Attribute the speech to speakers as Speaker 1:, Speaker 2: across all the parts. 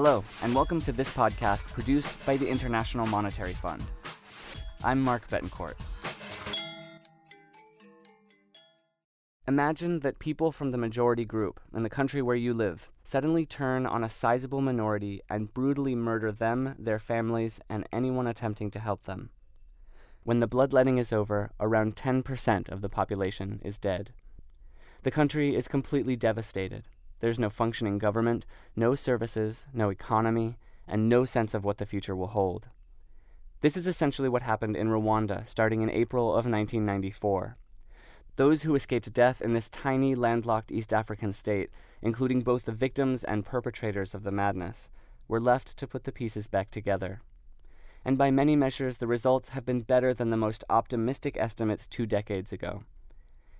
Speaker 1: Hello, and welcome to this podcast produced by the International Monetary Fund. I'm Mark Betancourt. Imagine that people from the majority group in the country where you live suddenly turn on a sizable minority and brutally murder them, their families, and anyone attempting to help them. When the bloodletting is over, around 10% of the population is dead. The country is completely devastated. There's no functioning government, no services, no economy, and no sense of what the future will hold. This is essentially what happened in Rwanda starting in April of 1994. Those who escaped death in this tiny, landlocked East African state, including both the victims and perpetrators of the madness, were left to put the pieces back together. And by many measures, the results have been better than the most optimistic estimates two decades ago.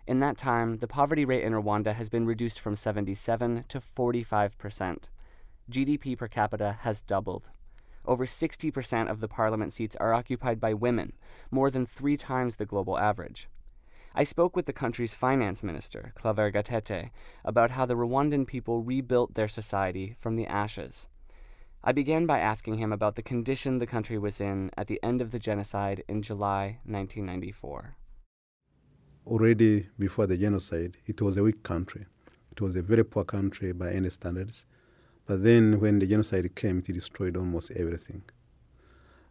Speaker 1: In that time, the poverty rate in Rwanda has been reduced from 77 to 45 percent. GDP per capita has doubled. Over 60% of the parliament seats are occupied by women, more than three times the global average. I spoke with the country's finance minister, Claver Gatete, about how the Rwandan people rebuilt their society from the ashes. I began by asking him about the condition the country was in at the end of the genocide in July 1994
Speaker 2: already before the genocide, it was a weak country. It was a very poor country by any standards. But then when the genocide came, it destroyed almost everything.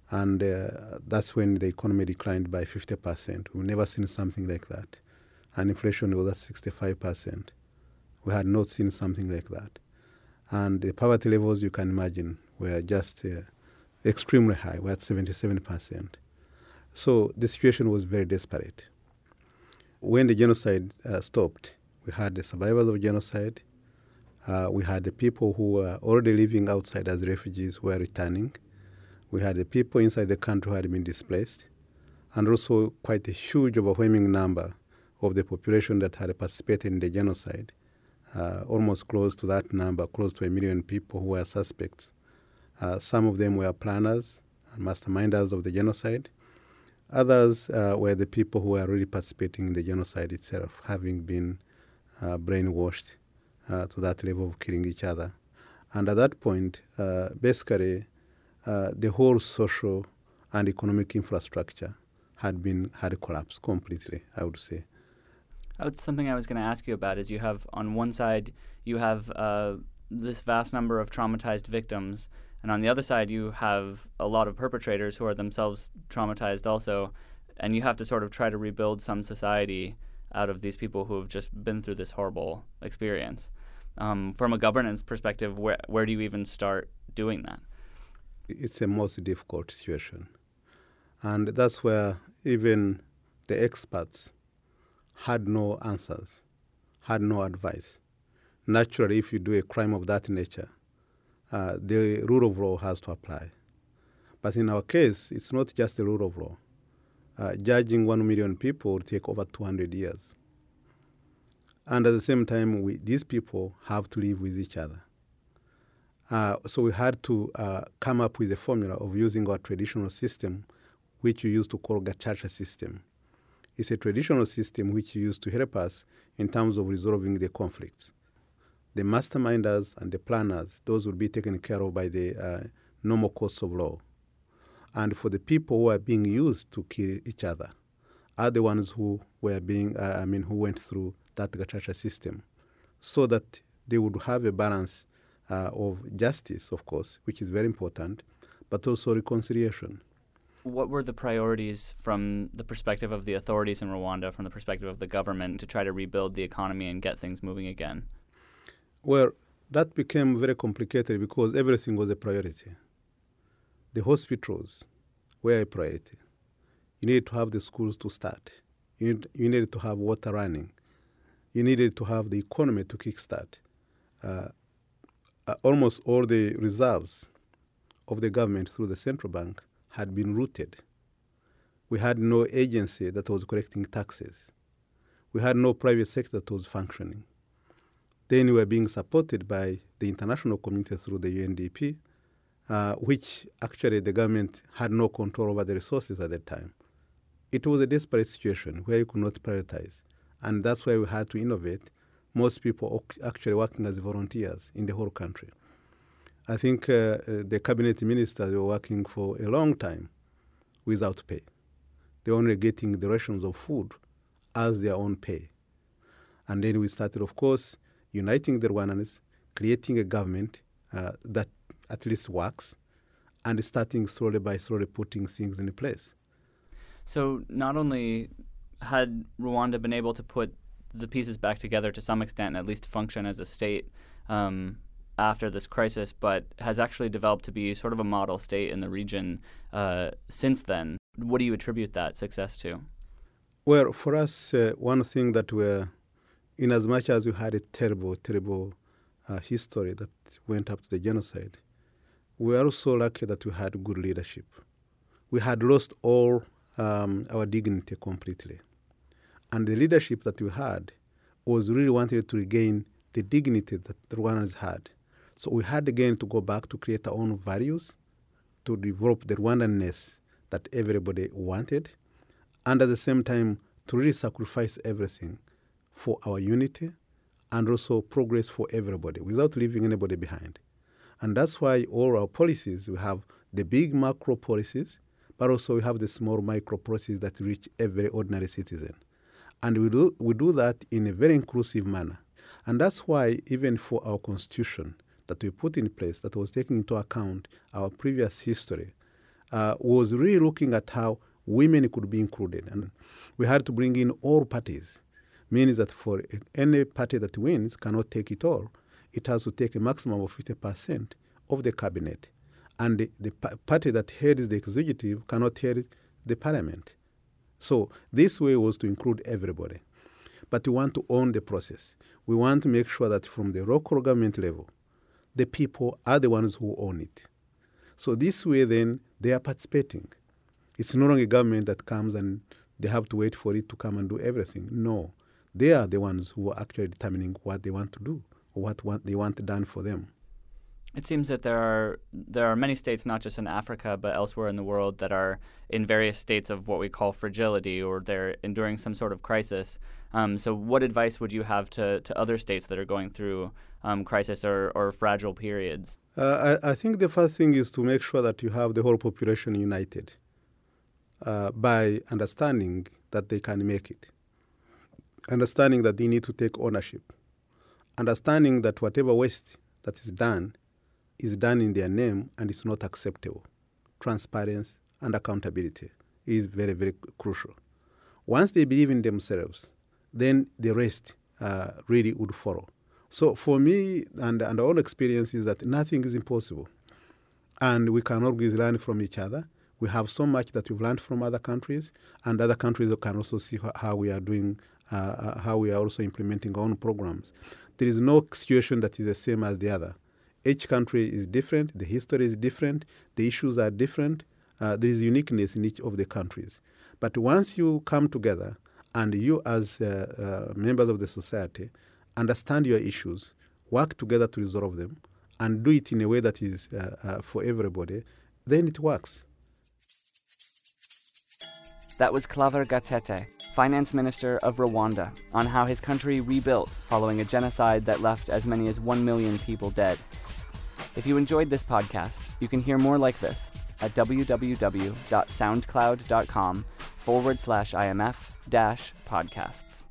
Speaker 2: And uh, that's when the economy declined by 50%. We've never seen something like that. And inflation was at 65%. We had not seen something like that. And the poverty levels, you can imagine, were just uh, extremely high. We're at 77%. So the situation was very desperate when the genocide uh, stopped, we had the survivors of genocide. Uh, we had the people who were already living outside as refugees who were returning. We had the people inside the country who had been displaced, and also quite a huge, overwhelming number of the population that had participated in the genocide. Uh, almost close to that number, close to a million people who were suspects. Uh, some of them were planners and masterminders of the genocide. Others uh, were the people who were really participating in the genocide itself, having been uh, brainwashed uh, to that level of killing each other. And at that point, uh, basically, uh, the whole social and economic infrastructure had been had collapsed completely. I would say.
Speaker 1: That's something I was going to ask you about. Is you have on one side you have uh, this vast number of traumatized victims and on the other side, you have a lot of perpetrators who are themselves traumatized also. And you have to sort of try to rebuild some society out of these people who have just been through this horrible experience. Um, from a governance perspective, where, where do you even start doing that?
Speaker 2: It's a most difficult situation. And that's where even the experts had no answers, had no advice. Naturally, if you do a crime of that nature, uh, the rule of law has to apply. But in our case, it's not just the rule of law. Uh, judging one million people will take over 200 years. And at the same time, we, these people have to live with each other. Uh, so we had to uh, come up with a formula of using our traditional system, which we used to call Gacaca system. It's a traditional system which we use to help us in terms of resolving the conflicts the masterminders and the planners, those will be taken care of by the uh, normal courts of law. And for the people who are being used to kill each other, are the ones who were being, uh, I mean, who went through that gacaca system, so that they would have a balance uh, of justice, of course, which is very important, but also reconciliation.
Speaker 1: What were the priorities from the perspective of the authorities in Rwanda, from the perspective of the government, to try to rebuild the economy and get things moving again?
Speaker 2: Well, that became very complicated because everything was a priority. The hospitals were a priority. You needed to have the schools to start. You, need, you needed to have water running. You needed to have the economy to kickstart. Uh, uh, almost all the reserves of the government through the central bank had been rooted. We had no agency that was collecting taxes. We had no private sector that was functioning. Then we were being supported by the international community through the UNDP, uh, which actually the government had no control over the resources at that time. It was a desperate situation where you could not prioritize. And that's why we had to innovate. Most people actually working as volunteers in the whole country. I think uh, uh, the cabinet ministers were working for a long time without pay. They were only getting the rations of food as their own pay. And then we started, of course, uniting the Rwandans, creating a government uh, that at least works, and starting slowly by slowly putting things in place.
Speaker 1: So not only had Rwanda been able to put the pieces back together to some extent, and at least function as a state um, after this crisis, but has actually developed to be sort of a model state in the region uh, since then. What do you attribute that success to?
Speaker 2: Well, for us, uh, one thing that we're, in as much as we had a terrible, terrible uh, history that went up to the genocide, we are also lucky that we had good leadership. We had lost all um, our dignity completely. And the leadership that we had was really wanted to regain the dignity that the Rwandans had. So we had again to go back to create our own values, to develop the Rwandanness that everybody wanted, and at the same time to really sacrifice everything for our unity and also progress for everybody without leaving anybody behind. And that's why all our policies, we have the big macro policies, but also we have the small micro policies that reach every ordinary citizen. And we do, we do that in a very inclusive manner. And that's why, even for our constitution that we put in place, that was taking into account our previous history, uh, was really looking at how women could be included. And we had to bring in all parties, means that for any party that wins cannot take it all. It has to take a maximum of 50% of the cabinet. And the, the party that heads the executive cannot head the parliament. So this way was to include everybody. But we want to own the process. We want to make sure that from the local government level, the people are the ones who own it. So this way then they are participating. It's no longer government that comes and they have to wait for it to come and do everything. No. They are the ones who are actually determining what they want to do or what want, they want done for them.
Speaker 1: It seems that there are there are many states, not just in Africa but elsewhere in the world, that are in various states of what we call fragility, or they're enduring some sort of crisis. Um, so, what advice would you have to, to other states that are going through um, crisis or, or fragile periods?
Speaker 2: Uh, I, I, think the first thing is to make sure that you have the whole population united uh, by understanding that they can make it, understanding that they need to take ownership, understanding that whatever waste that is done is done in their name and it's not acceptable. Transparency and accountability is very, very crucial. Once they believe in themselves, then the rest uh, really would follow. So for me and, and own experience is that nothing is impossible. And we can always learn from each other. We have so much that we've learned from other countries, and other countries can also see how we are doing, uh, uh, how we are also implementing our own programs. There is no situation that is the same as the other. Each country is different, the history is different, the issues are different. Uh, there is uniqueness in each of the countries. But once you come together and you, as uh, uh, members of the society, understand your issues, work together to resolve them, and do it in a way that is uh, for everybody, then it works.
Speaker 1: That was Claver Gatete, finance minister of Rwanda, on how his country rebuilt following a genocide that left as many as 1 million people dead. If you enjoyed this podcast, you can hear more like this at www.soundcloud.com forward slash IMF dash podcasts.